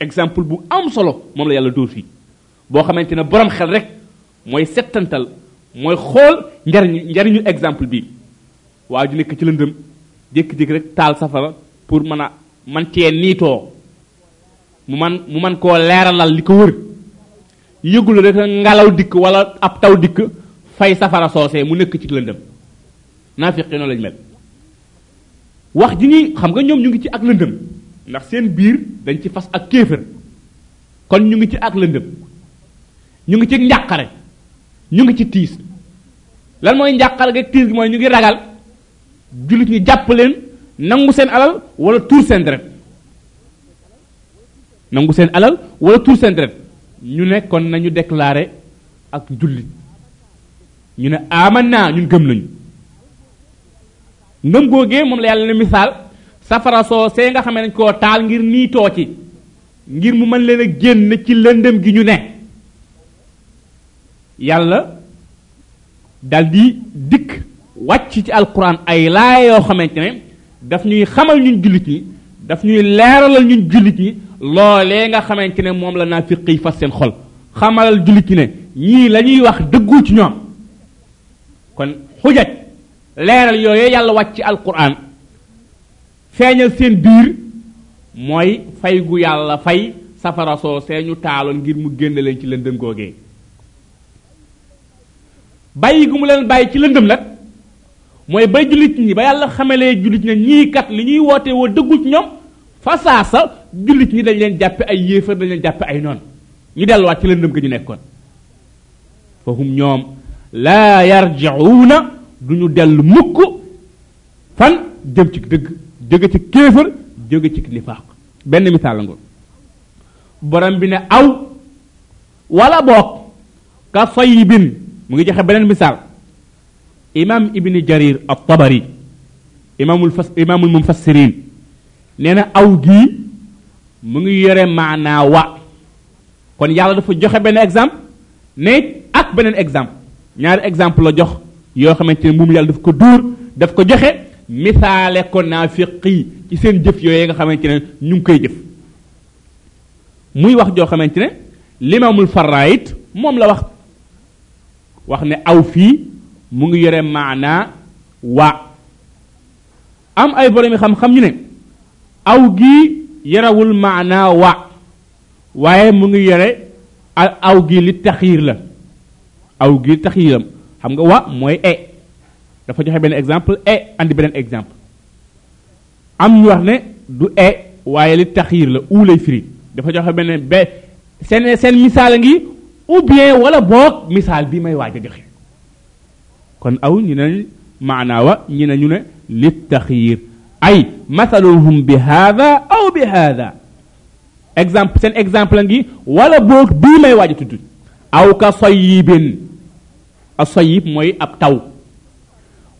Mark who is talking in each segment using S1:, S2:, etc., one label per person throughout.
S1: exemple bu am solo moom la yàlla dóor fii boo xamante ne borom xel rek mooy settantal mooy xool njariñu njariñu exemple bi waa ju nekk ci lëndëm jékki-jékki rek taal safara pour mën a man cee niitoo mu man mu man koo leeralal li ko wër yëgul rek ngelaw dikk wala ab taw dikk fay safara soosee mu nekk ci lëndëm naafiq yi noonu lañu mel wax ji ñuy xam nga ñoom ñu ngi ci ak lëndëm ndax seen biir dañ ci fas ak kéefër kon ñu ngi ci ak lëndëm ñu ngi ci njàqare ñu ngi ci tiis lan mooy njàqare ak tiis gi mooy ñu ngi ragal jullit ñi jàpp leen nangu seen alal wala tuur seen deret nangu seen alal wala tuur seen deret ñu ne kon nañu déclaré ak jullit ñu ne aman naa ñun gëm nañu ngëm googee moom la yàlla ne misaal safara soo see nga xamee nañ koo taal ngir niitoo ci ngir mu mën leen a génn ci lëndëm gi ñu ne yàlla dal di dikk wàcc ci alquran ay laaya yoo xamante ne daf ñuy xamal ñun jullit ñi daf ñuy leeralal ñun jullit ñi loolee nga xamante ne moom la naa fiq yi fas seen xol xamalal jullit ñi ne ñii la ñuy wax dëggul ci ñoom kon xujaj leeral yooyu yàlla wàcc ci alquran feeñal seen biir mooy fay gu yàlla fay safara soo see ñu taaloon ngir mu génn leen ci lëndëm googee bàyyi gu mu leen bàyyi ci lëndëm nag mooy bay jullit ñi ba yàlla xamalee jullit ña ñii kat li ñuy woote woo dëggu ci ñoom fa saa sa jullit ñi dañ leen jàppe ay yéefar dañ leen jàppe ay noon ñu delluwaat ci lëndëm ga ñu nekkoon fa hum ñoom laa yarjiuuna du ñu dellu mukk fan jëm ci dëgg jóge ci kéefër jóge ci nifaaq benn misaal la ngoon borom bi ne aw wala boog ka fayibin mu ngi joxe beneen misaal imam ibni jarir al tabari imaamul fas imaamul mufassirin nee na aw gii mu ngi yore maanaa wa kon yàlla dafa joxe benn exemple ne ak beneen exemple ñaari exemple la jox yoo xamante ne moom yàlla daf ko dóor daf ko joxe misaale ko naafiq yi ci seen jëf yooyu nga xamante ne ñu ngi koy jëf muy wax joo xamante ne limaamul farraa it moom la wax wax ne aw fii mu ngi yore maanaa waa am ay boromi xam-xam ñu ne aw gii yarawul maanaa wa waaye mu ngi yore aw gi li taxiir la aw gi li taxiiram xam nga wa mooy e dafa joxe benn exemple e andi beneen exemple am ñu wax ne du e waaye li taxiir la u lay firi dafa joxe benn be seen seen misaal a ngi ou bien wala boog misaal bi may waaj a joxe kon aw ñu ne maanaa wa ñu ne ñu ne li taxiir ay masaluhum bi haada aw bi haada exemple seen exemple a ngi wala boog bii may waaj a tudd aw ka soyibin a soyib mooy ab taw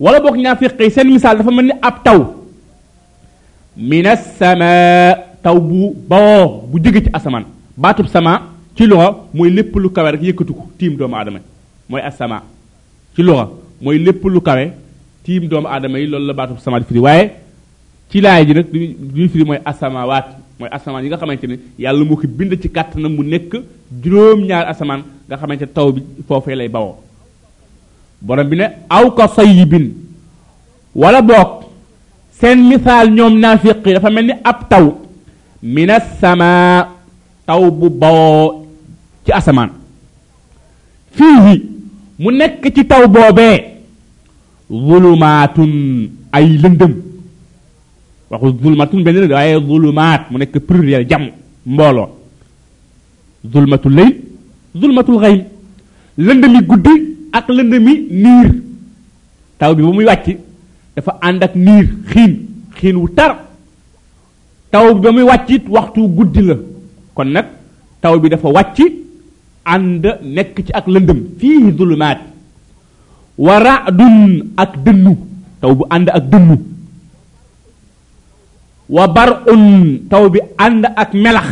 S1: wala boog naafiq yi seen misaal dafa mel ni ab taw min assamaa taw bu bawoo bu jóge ci asamaan baatub sama ci luxa mooy lépp lu kawe rek yëkkatu ko tiim doomu aadama yi mooy asama ci luxa mooy lépp lu kawe tiim doomu aadama yi loolu la baatub sama di firi waaye ci laay ji nag li ñuy firi mooy asamawaat mooy asamaan yi nga xamante ne yàlla moo ko bind ci kàttanam mu nekk juróom-ñaar asamaan nga xamante taw bi foofee lay bawoo borom bi ne aw ka sayyibin wala boog seen misaal ñoom naafiq yi dafa mel ni ab taw mina sama taw bu bawoo ci asamaan fii mu nekk ci taw boobee zulumaatun ay lëndëm waxu zulmatun benn rek waaye zulumaat mu nekk pluriel jàmm mbooloo zulmatul layl zulmatul xayb lëndëmi guddi ak lëndëmi niir taw bi ba muy wàcc dafa ànd ak niir xiin xiin wu tar taw bi ba muy wàcc it waxtu guddi la kon nag taw bi dafa wàcc ànd nekk ci ak lëndëm fii zulumaat wa raadun ak dënnu taw bu ànd ak dënnu wa bar un taw bi ànd ak melax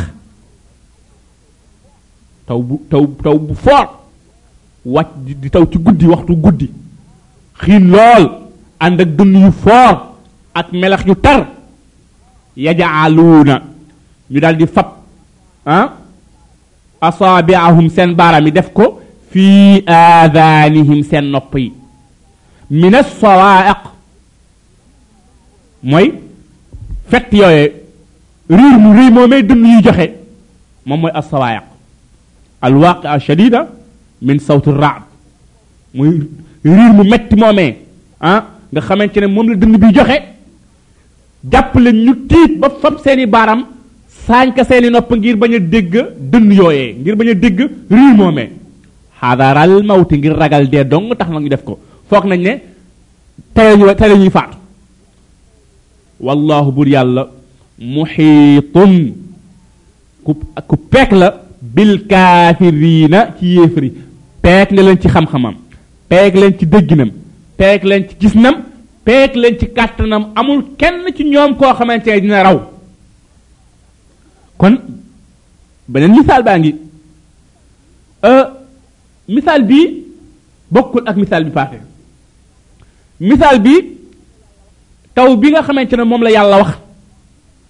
S1: taw bu taw taw bu foor wàcc di taw ci guddi waxtu guddi xiin lool ànd ak dënn yu foor ak melax yu tar yajaaluuna ñu daal di fab ah asaabiahum seen baaraam yi def ko fii aadaanihim seen nopp yi min assawaa'iq mooy fett yooyee riir mu rëy moomee dënn yuy joxe moom mooy assawaa'iq alwaaqi a shadida min sawti raab muy riir mu metti moomee ah nga xamante ne moom la dënn bi joxe jàpp leen ñu tiit ba fab seeni baaram saañ ka seeni nopp ngir bañ a dégg dënn yooyee ngir bañ a dégg riir moomee xadaral mawti ngir ragal dee dong tax nag ñu def ko foog nañ ne tey ñu tey ñuy faatu wallahu bur yàlla muxiitun ku ku peek la bil kaafiriina ci yéefar yi peek na leen ci xam-xamam peek leen ci dégginam peek leen ci gisnam peek leen ci kàttanam amul kenn ci ñoom koo xamante ne dina raw kon beneen misaal baa ngi misaal bii bokkul ak misaal bi paase misaal bi taw bi nga xamante ne moom la yàlla wax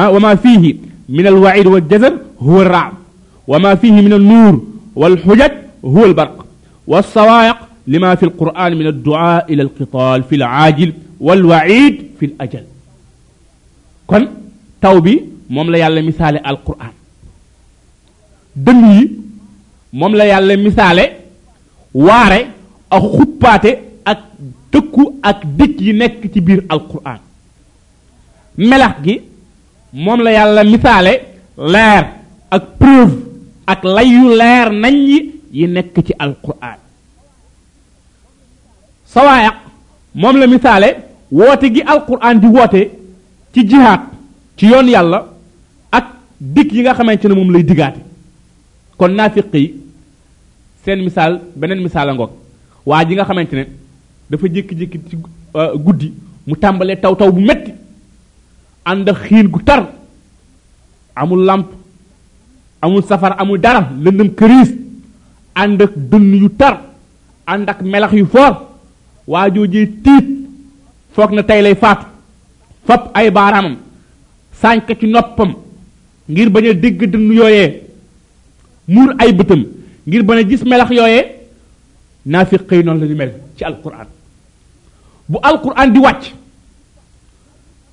S1: ah wa maa fiihi min al waid wal jazab huwa raam wa maa fiihi min al nuur wal xujaj huwa al barq wa sawaayiq lima fi alquran min addua ila alqital fi alaajil walwaid fi l ajal kon taw bi moom la yàlla misaale alquran dënn yi moom la yàlla misaale waare ak xuppaate ak tëkku ak dikk yi nekk ci biir alquran melax gi moom la yàlla misaale leer ak preuve ak lay yu leer nañ yi yi nekk ci alquran sawaayaq moom la misaale woote gi alquran di woote ci jihaad ci yoon yàlla ak dikk yi nga xamante ne moom lay diggaate kon naafiq yi seen misaal beneen misaal a ngoog waa ji nga xamante ne dafa jékki-jékki ci euh, guddi mu tàmbalee taw taw bu metti ànd ak xiin gu tar amul làmp amul safar amul dara lëndëm këriis ànd ak dënn yu tar ànd ak melax yu foor waa joojee tiit foog na tey lay faatu fab ay baaraamam saañ ko ci noppam ngir bañ a dégg dënn yooyee muur ay bëtam ngir bañ a gis melax yooyee naafiq yi noonu la ñu mel ci alquran bu alquran di wàcc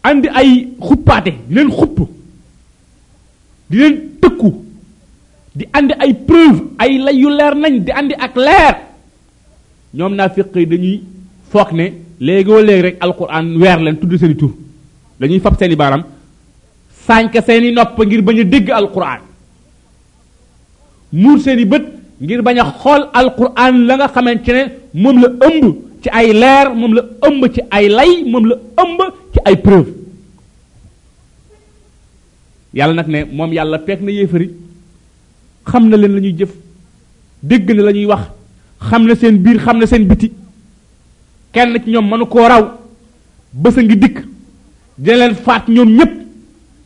S1: andi ay xuppaate di leen xupp di leen tëkku di andi ay preuve ay lay yu leer nañ di andi ak leer ñoom naafiq yi dañuy foog ne léegoo léegi rek alquran weer leen tudd seen i tur dañuy fab seen i baaram sànk seeni nopp ngir bañ a dégg alquran muur seeni bët ngir bañ a xool alquran la nga xamante ne moom la ëmb ci ay leer moom la ëmb ci ay lay moom la ëmb ci ay preuve yàlla nag ne moom yàlla peeg na yéefari xam na leen la ñuy jëf dégg na la ñuy wax xam na seen biir xam na seen biti kenn ci ñoom mënu koo raw bés a ngi dikk dina leen faat ñoom ñépp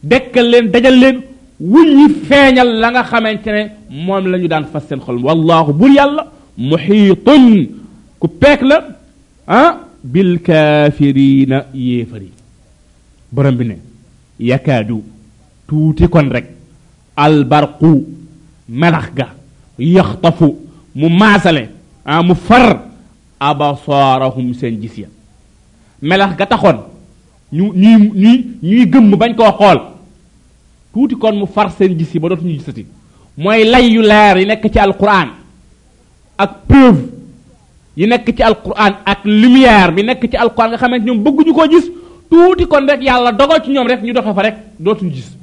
S1: dekkal leen dajal leen wuññi feeñal la nga xamante ne moom la ñu daan fas seen xol wallahu bur yàlla muxiitun ku peek la ah bil kaafirina yéefar yi borom bi ne yakaadu tuuti kon rek albarqu melax ga yaxtafu mu maasale ah mu far abasaarahum seen gis ya melax ga taxoon ñu ñuy ñuy ñuy gëmm bañ koo xool tuuti kon mu far seen gis yi ba dootuñu gisati mooy lay yu leer yi nekk ci alquran ak preuve yi nekk ci alquran ak lumière bi nekk ci alquran nga xamante ñoom bëgguñu koo gis tuuti kon rek yàlla dogal ci ñoom rek ñu doxe fa rek dootuñu gis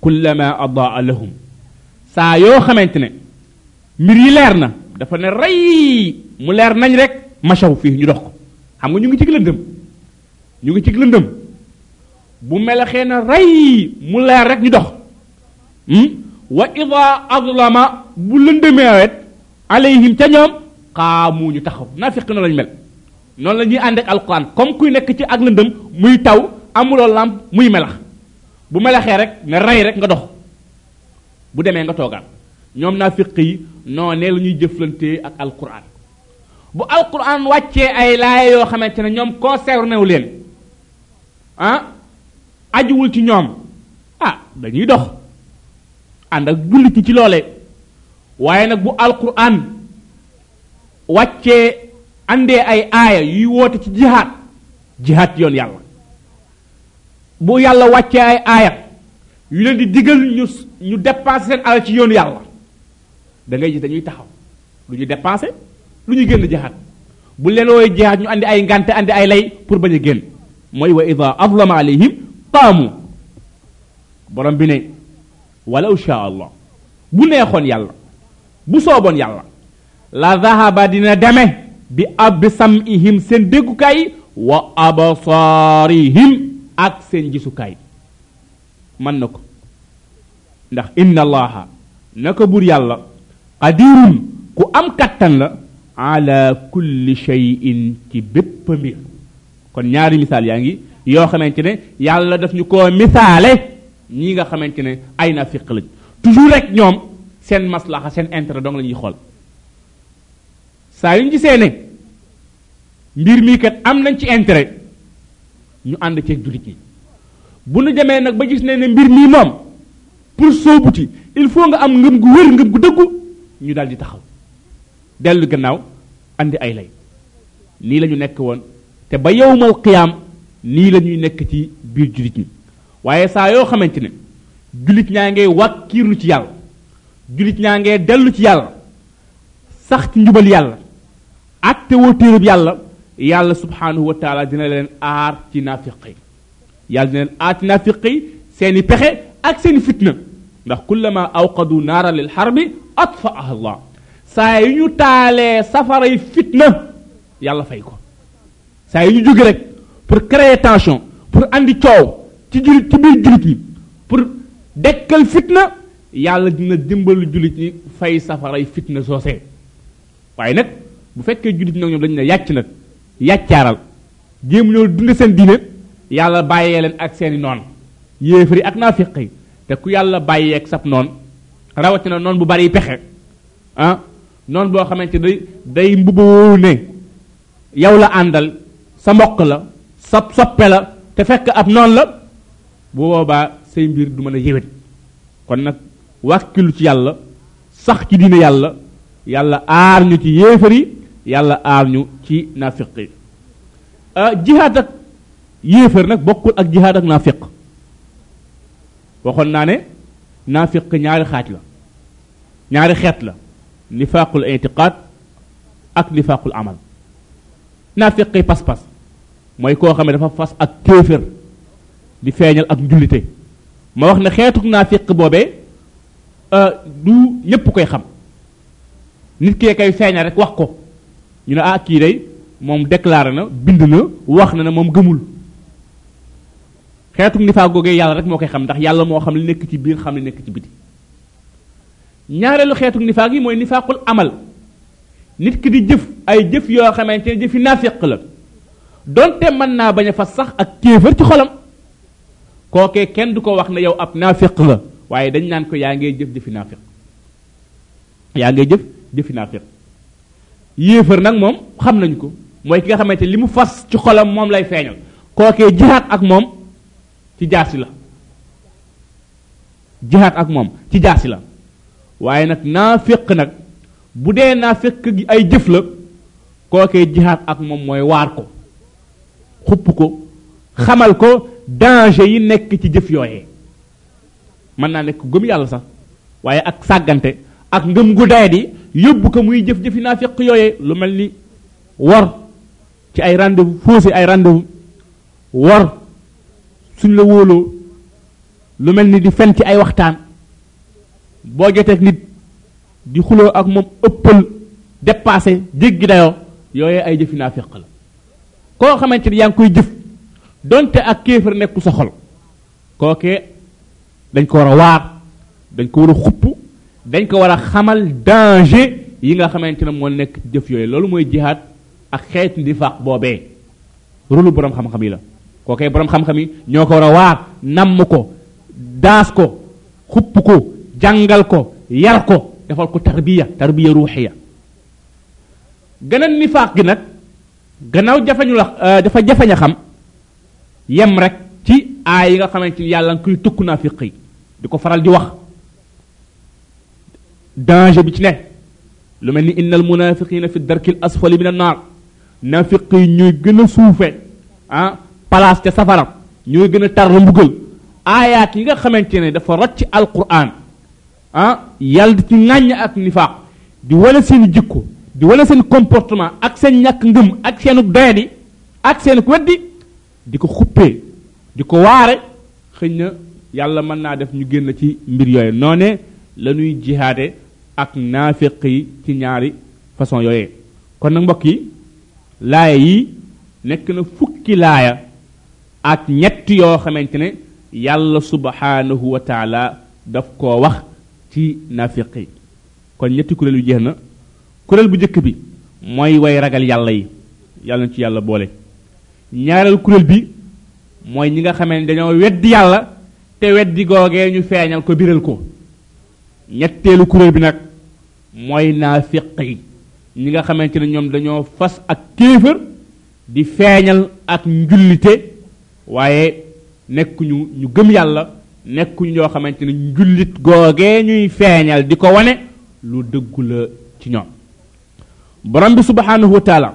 S1: kullama adaa lahum saa yoo xamante ne mbir yi leer na dafa ne rey mu leer nañ rek machaw fii ñu dox ko xam nga ñu ngi ci lëndëm ñu ngi ci lëndëm bu melaxee na rey mu leer rek ñu dox hmm? wa ida azlama bu lëndëmee wet alayhim ca ñoom xaamu ñu taxaw naa fekk noonu lañ mel noonu la ñuy ànd ak alquran comme kuy nekk ci ak lëndëm muy taw amuloo làmp muy melax bu melaxee rek ne rey rek nga dox bu demee nga toogaat ñoom naa fiq yi noonee la ñuy jëflantee ak alquran bu alquran wàccee ay laaya yoo xamante ne ñoom concerné wu leen ah ajuwul ci ñoom ah dañuy dox ànd ak jullit ci loole waaye nag bu alquran wàccee andee ay aaya yuy woote ci jihaad jihaad yoon yàlla bu yàlla wàccee ay aaya yu leen di digal ñu ñu dépenser seen alal ci yoonu yàlla da ngay gis dañuy taxaw lu ñu dépenser lu ñu génn jihaad bu leen wooy jihaad ñu andi ay ngante andi ay lay pour bañ a génn mooy wa ida azlama alayhim qaamu borom bi ne walaw sha allah bu neexoon yàlla bu sooboon yàlla la zahaba dina deme bi ab bi sam ihim seen déggukaay wa absaarihim ak seen gisukaay mën na ko ndax inna allaha naka buur yàlla qadirun ku am kattan la ala kulli shay'in ci bépp mbir kon ñaari misaal yaa ngi yoo xamante ne yàlla daf ñu koo misaale ñii nga xamante ne ay na fiq lañ toujours rek ñoom seen maslaxa seen intérêt dong la ñuy xool saa yu ñu gisee ne mbir mii kat am nañ ci intérêt ñu ànd ceeg jullit ñi bu nu demee nag ba gis ne ne mbir mii moom pour soobu ci il faut nga am ngëm gu wér ngëm gu dëggu ñu daal di taxaw dellu gannaaw andi ay lay nii la ñu nekk woon te ba yowmal qiyaam nii la ñuy nekk ci biir jullit ñi waaye saa yoo xamante ne jullit ñaa ngay wàkkiirlu ci yàlla jullit ñaa ngay dellu ci yàlla sax ci njubal yàlla ak te woo téereb yàlla yàlla subhaanahu wa taala dina leen aar ci naafiq yi yàlla dina leen aar ci naafiq yi seeni pexe ak seeni fitna ndax kullama awqadu naara lil xarbi atfaaha allah saa yu ñu taalee safaray fitna yàlla fay ko saa yu ñu jóge rek pour créer tension pour andi coow ci jullit ci biir jullit yi pour dekkal fitna yàlla dina dimbali jullit ñi fay safaray fitna soosee waaye nag bu fekkee jullit nag ñoom dañu ne yàcc nag yàccaaral jéem ñoo dund seen diine yàlla bàyyee leen ak seeni noon yéefari ak naafiq yi te ku yàlla bàyyee ak sab noon rawatina noon bu bari pexe ah noon boo xamante day day mbubboo ne yow la àndal sa mbokk la sa soppe la te fekk ab noon la bu boobaa say mbir du mën a yéwét kon nag wàkkilu ci yàlla sax ci diine yàlla yàlla aar ñu ci yéefar yi yàlla aar ñu ci naafiq yi ah, jihaad ak yéefar nag bokkul ak jihaad ak naafiq waxoon naa ne naafiq ñaari xaaj la ñaari xeet la nifaaqul intiqaad ak nifaaqul amal naafiqi pas-pas mooy koo xam ne dafa fas ak kéefër di feeñal ak njullite ma wax ne xeetuk naafiq boobee euh, du ñépp koy xam nit kee kay feeñal rek wax ko ñu ne ah kii day moom déclaré na bind na wax na ne moom gëmul xeetuk nifaaq googee yàlla rek moo koy xam ndax yàlla moo xam li nekk ci biir xam li nekk ci biti ñaareelu xeetu nifaaq yi mooy nifaaqul amal nit ki di jëf ay jëf yoo xamante ne jëfi naafiq la donte mën naa bañ a fas sax ak kéefër ci xolam kookee kenn du ko wax ne yow ab naafiq la waaye dañ naan ko yaa ngay jëf jëfi naafiq yaa ngay jëf jëfi naafiq yéefar nag moom xam nañ ko mooy ki nga xamante li mu fas ci xolam moom lay feeñal kookee jihaat ak moom ci jaasi la jihaat ak moom ci jaasi la waaye nag naaféq nag bu dee naaféq gi ay jëf la kookee jihaat ak moom mooy waar ko xupp ko xamal ko danger yi nekk ci jëf yooyee mën naa nekk gëm yàlla sax waaye ak sàggante ak ngëm gu dayet yi yóbbu ko muy jëf jëfi naaféq yooyee lu mel ni wor ci ay rendez-vous faussé ay rendez-vous wor suñ la wóoloo lu mel ni di fen ci ay waxtaan boo joteeg nit di xuloo ak moom ëppal dépassé jéggi dayoo yooyu ay jëfi naafeq la koo xamante ni yaa ngi koy jëf donte ak kéefar nekku sa xol kookee dañ ko war a waar dañ ko war a xupp dañ ko war a xamal danger yi nga xamante ne moo nekk jëf yooyu loolu mooy jihaad ak xeetu nifaaq boobee rulu borom xam-xam yi la kookee borom xam-xam yi ñoo ko war a waar namm ko daas ko xupp ko jàngal ko yar ko defal ko tarbiya tarbiya ruuxiya gënal nifaaq gi nag gannaaw jafeñu la euh, dafa jafeñ a xam yem rek ci aay yi nga xamante ni yàlla nga koy tukk naa fiq yi di ko faral di wax danger bi ci ne lu mel ni innal munafiqina fi darkil asfali min annaar nafiq yi ñooy gën a suufe ah place ca safara ñooy gën a tar la mbugal aayaat yi nga xamante ne dafa rot ci alquran ah yàlla di ci ŋàññ ak nifaaq di wala seen jikko di wala seen comportement ak seen ñàkk ngëm ak seen doyadi ak seen weddi di ko xuppee di ko waare xëñ na yàlla mën naa def ñu génn ci mbir yooyu noone la ñuy jihaade ak naafeq yi ci ñaari façon yooyee kon nag mbokk yi laaya yi nekk na fukki laaya ak ñett yoo xamante ne yàlla subhanahu wa taala daf koo wax ci naafeq yi kon ñetti kuréel yu jeex na kuréel bu njëkk bi mooy way ragal yàlla yi yàlla na ci yàlla boole ñaareel kuréel bi mooy ñi nga xamee ne dañoo weddi yàlla te weddi googee ñu feeñal ko biral ko ñetteelu kuréel bi nag mooy naafiq yi ñi nga xamante ne ñoom dañoo fas ak kéefër di feeñal ak njullite waaye nekkuñu ñu gëm yàlla nekkuñu ñoo xamante ne njullit googee ñuy feeñal di ko wane lu dëggu la ci ñoom borom bi subhaanahu wa taala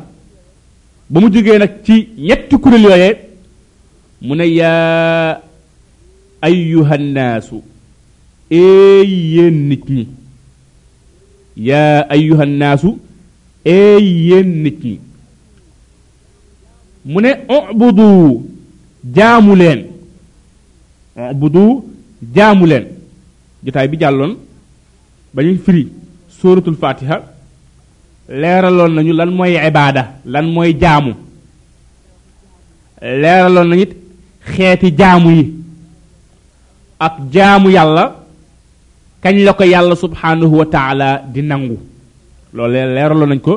S1: ba mu jógee nag ci ñetti kuréel yooyee mu ne yaa ayyuhannaasu eey yéen nit ñi yaa ayyuhannaasu eey yéen nit ñi mu ne ubudu jaamu leen ubudu jaamu leen jotaay bi jàlloon ba ñuy firi sóoratul fatiha leeraloon nañu lan mooy ibaada lan mooy jaamu leeraloon nañu it xeeti jaamu yi ak jaamu yàlla kañ la ko yàlla subhanahu wa taala di nangu loolu leeraloon nañ ko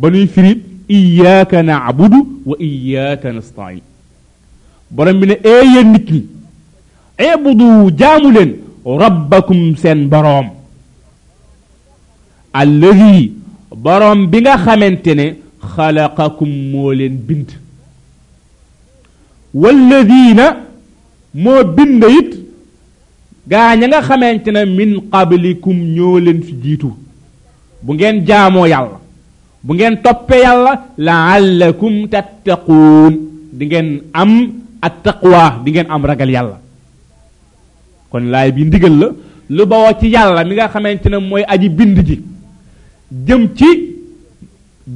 S1: ba nuy firi iyaaka naabudu wa iyaaka nastain borom bi ne ee yéen nit ñi ibudu jaamu leen rabbakum seen boroom alladi boroom bi nga xamante ne xalaqakum moo leen bind walladina moo bind it gaa ña nga xamante ne min qablikum ñoo leen fi jiitu bu ngeen jaamoo yàlla bu ngeen toppee yàlla laallakum tattaquun di ngeen am at taqwa di ngeen am ragal yàlla kon laay bi ndigal la lu bawoo ci yàlla mi nga xamante ne mooy aji bind ji jëm ci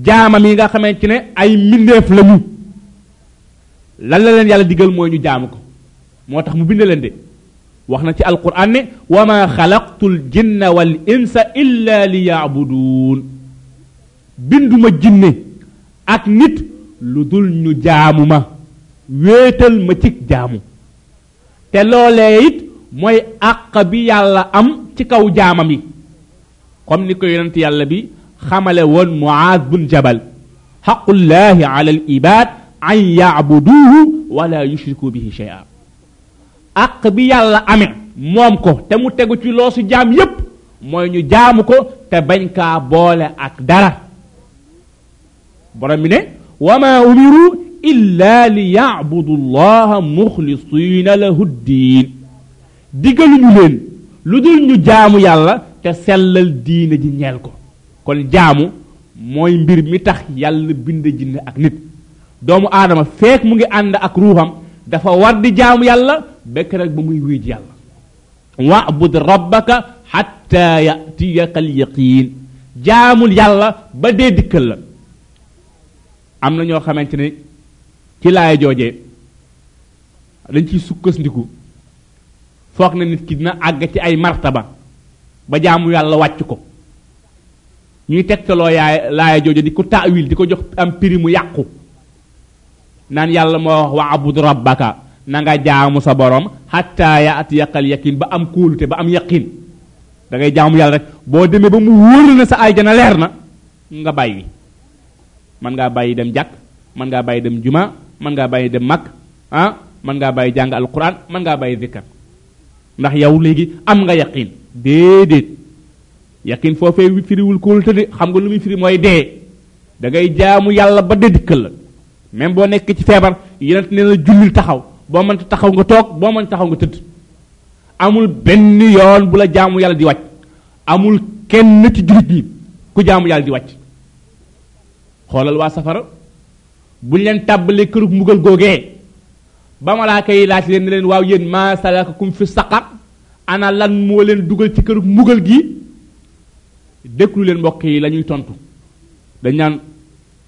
S1: jaamam yi nga xamante ne ay mbindeef lañu lan la leen yàlla digal mooy ñu jaamu ko moo tax mu bind leen de wax na ci alquran ne wa ma xalaqtul jinna wal insa illa li yaabuduun binduma jinne ak nit lu dul ñu jaamu ma wéetal ma cig jaamu te loolee it mooy àq bi yàlla am ci kaw jaamam yi comme ni ko yonent yàlla bi xamale woon muaz bun jabal xaqullahi ala al ibad an yaabuduhu wala yushriku bihi shay'a àq bi yàlla amee moom ko te mu tegu ci loosu jaam yépp mooy ñu jaamu ko te bañ kaa boole ak dara borom bi ne wa ma umiru illa li yaabudu llaha muxlisina lahu ddiin diggaluñu leen lu dul ñu jaamu yàlla te sellal diine ji ñeel ko kon jaamu mooy mbir mi tax yàlla bind jinne ak nit doomu aadama feek mu ngi ànd ak ruuxam dafa war di jaamu yàlla bekk rek ba muy wuy ji yàlla wa'bud rabbaka hatta ya'tiyaka al yaqin jaamul yàlla ba dee dikkal la am na ñoo xamante ne ci laay joojee dañ ciy sukkandiku foog na nit ki dina àgg ci ay martaba ba jaamu yàlla wàcc ko ñuy tegtaloo yaay laaya jooju di ko taawil di ko jox am piri mu yàqu naan yàlla moo wax wa abud rabbaka na nga jaamu sa borom xatta yaati yaqal yaqin ba am kóolute ba am yaqin da ngay jaamu yàlla rek boo demee ba mu wóor na sa aljana leer na nga bàyyi man ngaa bàyyi dem jàkk man ngaa bàyyi dem juma man ngaa bàyyi dem mag ah man ngaa bàyyi jàng alquran man ngaa bàyyi zikkar ndax yow léegi am nga yaqin déedéet yaqin foofee wi firiwul kóolute de xam nga lu muy firi mooy dee da ngay jaamu yàlla ba dee dikkal la même boo nekk ci feebar yeneen nee na jullil taxaw boo mënta taxaw nga toog boo mën taxaw nga tëdd amul benn yoon bu la jaamu yàlla di wàcc amul kenn ci jullit ñi ku jaamu yàlla di wàcc xoolal waa safara buñ leen tàbbalee kërug mbugal googee ba malaaka yi laaj leen ne leen waaw yéen maa salakakum fi saqar ana lan moo leen dugal ci këru mbugal gi déglu leen mbokk yi la ñuy tontu dañ naan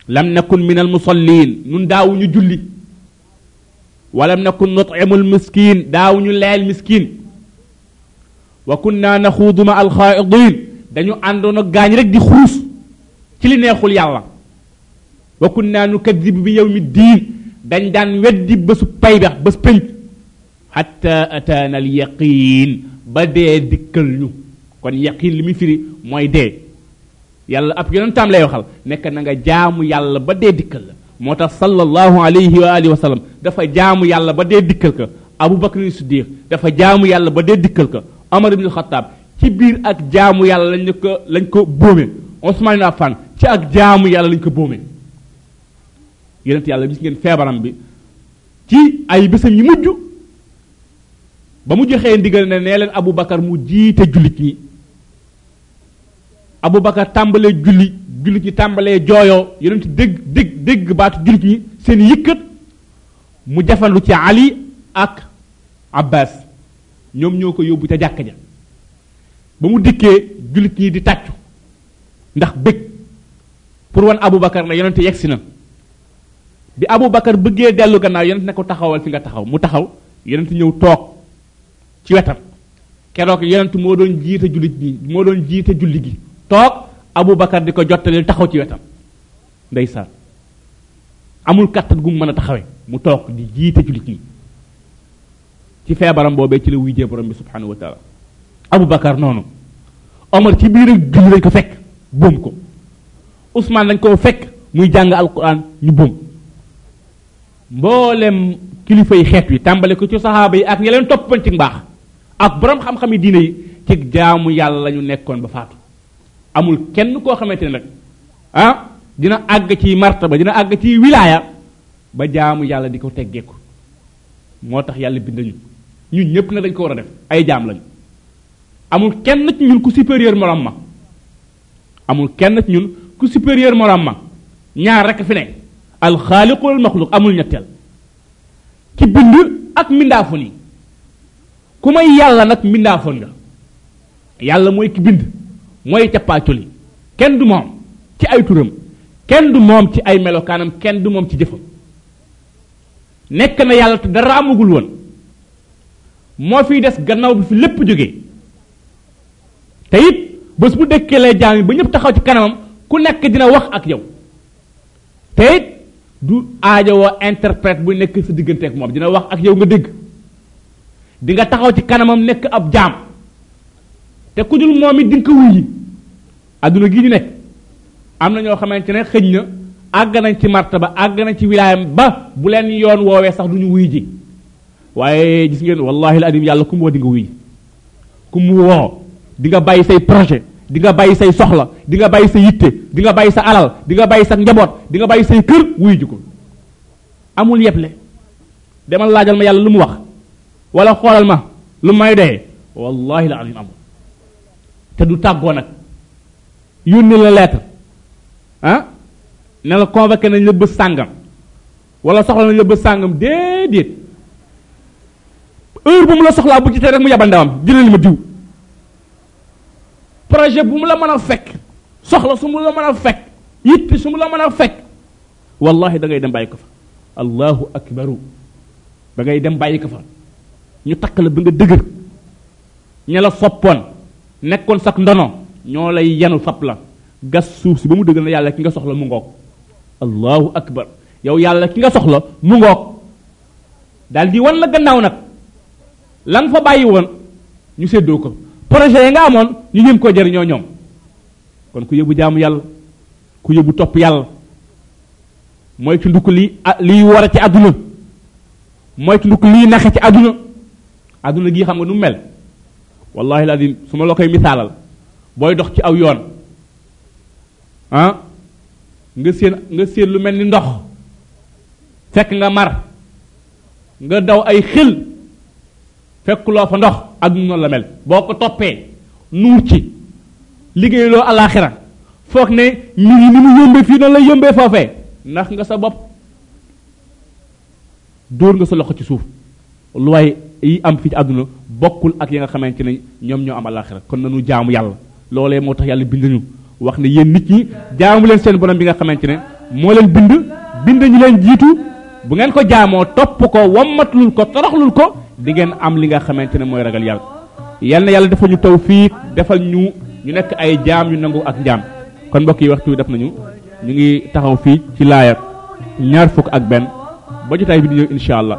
S1: lam nakun min al musallin nun daawuñu julli walam nakun nut'imul miskin daawuñu leel miskin wa kunna naxuudu ma alxaaidin dañu àndoon ak gaañ rek di xuus ci li neexul yàlla wa kunnaa nukaddibu bi yawmi diin dañ daan weddi bésu pay ba bés pénc xatta ataana al yaqiin ba dee dikkal ñu kon yaqiin li muy firi mooy dee yàlla ab yonentam lay waxal nekk na nga jaamu yàlla ba dee dikkal la moo tax sallallahu alayhi wa alihi wa sallam dafa jaamu yàlla ba dee dikkal ka abubakar siddiq dafa jaamu yàlla ba dee dikkal ka omar ibn xataab ci biir ak jaamu yàlla lañ ko lañ ko bóome Ousmane ibn Affan ci ak jaamu yàlla lañ ko bóome yonent yàlla gis ngeen feebaram bi ci ay bésam yi mujj ba mu joxee ndigal ne nee leen Abu Bakar mu jiite jullit ñi Abu Bakar tàmbalee julli jullit ñi tàmbalee jooyoo yonent dégg dégg dégg baatu jullit ñi seen yëkkat mu jafandu ci Ali ak Abbas ñoom ñoo ko yóbbu ca jàkka ja ba mu dikkee jullit ñi di tàccu ndax bëgg pour wan Aboubacar na yonent yegsi na bi Aboubacar bëggee dellu gannaaw yonent ne ko taxawal fi nga taxaw mu taxaw yonent ñëw toog ci wetam keroog yonent moo doon jiite jullit ñi moo doon jiite julli gi toog Aboubacar di ko jottali taxaw ci wetam ndeysaan amul kàttan gu mu mën a taxawee mu toog di jiite jullit ñi ci feebaram boobee ci la wujjee borom bi subhanahu wa taala Abu Bakar noonu Omar ci biir ak julli lañ ko fekk boom ko Ousmane lañ koo fekk muy jàng alquran ñu boom mboolem kilifa yi xeet wi tàmbale ko ci saxaaba yi ak ña leen toppoon ci mbaax ak borom xam-xami diine yi ci jaamu yàlla la ñu nekkoon ba faatu amul kenn koo xamante ne nag ah dina àgg ci martaba dina àgg ci wilaaya ba jaamu yàlla di ko teggeeku moo tax yàlla bind ñu ñun ñëpp na dañ ko war a def ay jaam lañu amul kenn ci ñun ku supérieur morom ma amul kenn ci ñun ku supérieur morom ma ñaar rek fi ne alxaaliqu wal maxluq amul ñetteel ki bind ak mindaafon yi ku may yàlla nag mindaafon nga yàlla mooy ki bind mooy cappaaculi kenn du moom ci ay turam kenn du moom ci ay melokaanam kenn du moom ci jëfam nekk na yàlla te dara amagul woon moo fiy des gannaaw bi fi lépp jógee te it bés bu dëkkee lay jaam yi ba ñëpp taxaw ci kanamam ku nekk dina wax ak yow te it du aajowoo interprète bu nekk sa diggante ak moom dina wax ak yow nga dégg di nga taxaw ci kanamam nekk ab jaam te ku dul moom it di nga ko wuyi adduna gi ñu nekk am na ñoo xamante ne xëj na àgg nañ ci martaba àgg nañ ci wilaayam ba bu leen yoon woowee sax du ñu wuy ji waaye gis ngeen wallahi la adim yàlla ku mu woo di nga wuy ku mu woo di nga bàyyi say projet di nga bàyyi say soxla di nga bàyyi sa yitte di nga bàyyi sa alal di nga bàyyi sa njaboot di nga bàyyi say kër wuy ji ko amul yeble demal laajal ma yàlla lu mu wax wala xoolal ma lu may dee wallahi la adim amul te du tàggoo nag yónni la lettre ah ne la convoqué nañ la bés sàngam wala soxla nañ la bés sàngam déedéet heure bu mu la soxlaa bu jotee rek mu yabal ndawam jëlal ma diw projet bu mu la mën a fekk soxla su mu la mën a fekk yitte su mu la mën a fekk wallahi da ngay dem bàyyi ko fa allahu akbaru da ngay dem bàyyi ko fa ñu takk la ba nga dëgër ña la soppoon nekkoon sax ndono ñoo lay yanu fab la gas suuf si ba mu dëgg na yàlla ki nga soxla mu ngoog allahu akbar yow yàlla ki nga soxla mu ngoog daal di wan la gannaaw nag la nga fa bàyyi woon ñu séddoo ko projet yi nga amoon ñu yëm koo jëriñoo ñoom kon ku yóbbu jaamu yàlla ku yóbbu topp yàlla mooy ci ndukk li ah, liy war a ci àdduna moytu lu ko lii naxe ci àdduna àdduna gii xam nga nu mel wallahi lazim su ma la koy misaalal booy dox ci aw yoon ah nga séen nga séen lu mel ni ndox fekk nga mar nga daw ay xel fekkuloo fa ndox àdduna noonu la mel boo ko toppee nuur ci liggéeyloo alaaxira foog ne mbir yi ni mu yómbee fii noonu lay yómbee foofee ndax nga sa bopp dóor nga sa loxo ci suuf lu waaye yi am fii ci àdduna bokkul ak yi nga xamante ne ñoom ñoo am àllaaxira kon nañu jaamu yàlla loolee moo tax yàlla bind ñu wax ne yéen nit ñi jaamu leen seen borom bi nga xamante ne moo leen bind bind ñu leen jiitu bu ngeen ko jaamoo topp ko wammatlul ko toroxlul ko di ngeen am li nga xamante ne mooy ragal yàlla yal na yàlla dafa ñu tawfiq defal ñu ñu nekk ay jaam yu nangu ak njaam kon mbokk yi waxtu wi def nañu ñu ngi taxaw fii ci laaya ñaar fukk ak benn ba jotaay bi di ñëw incha allah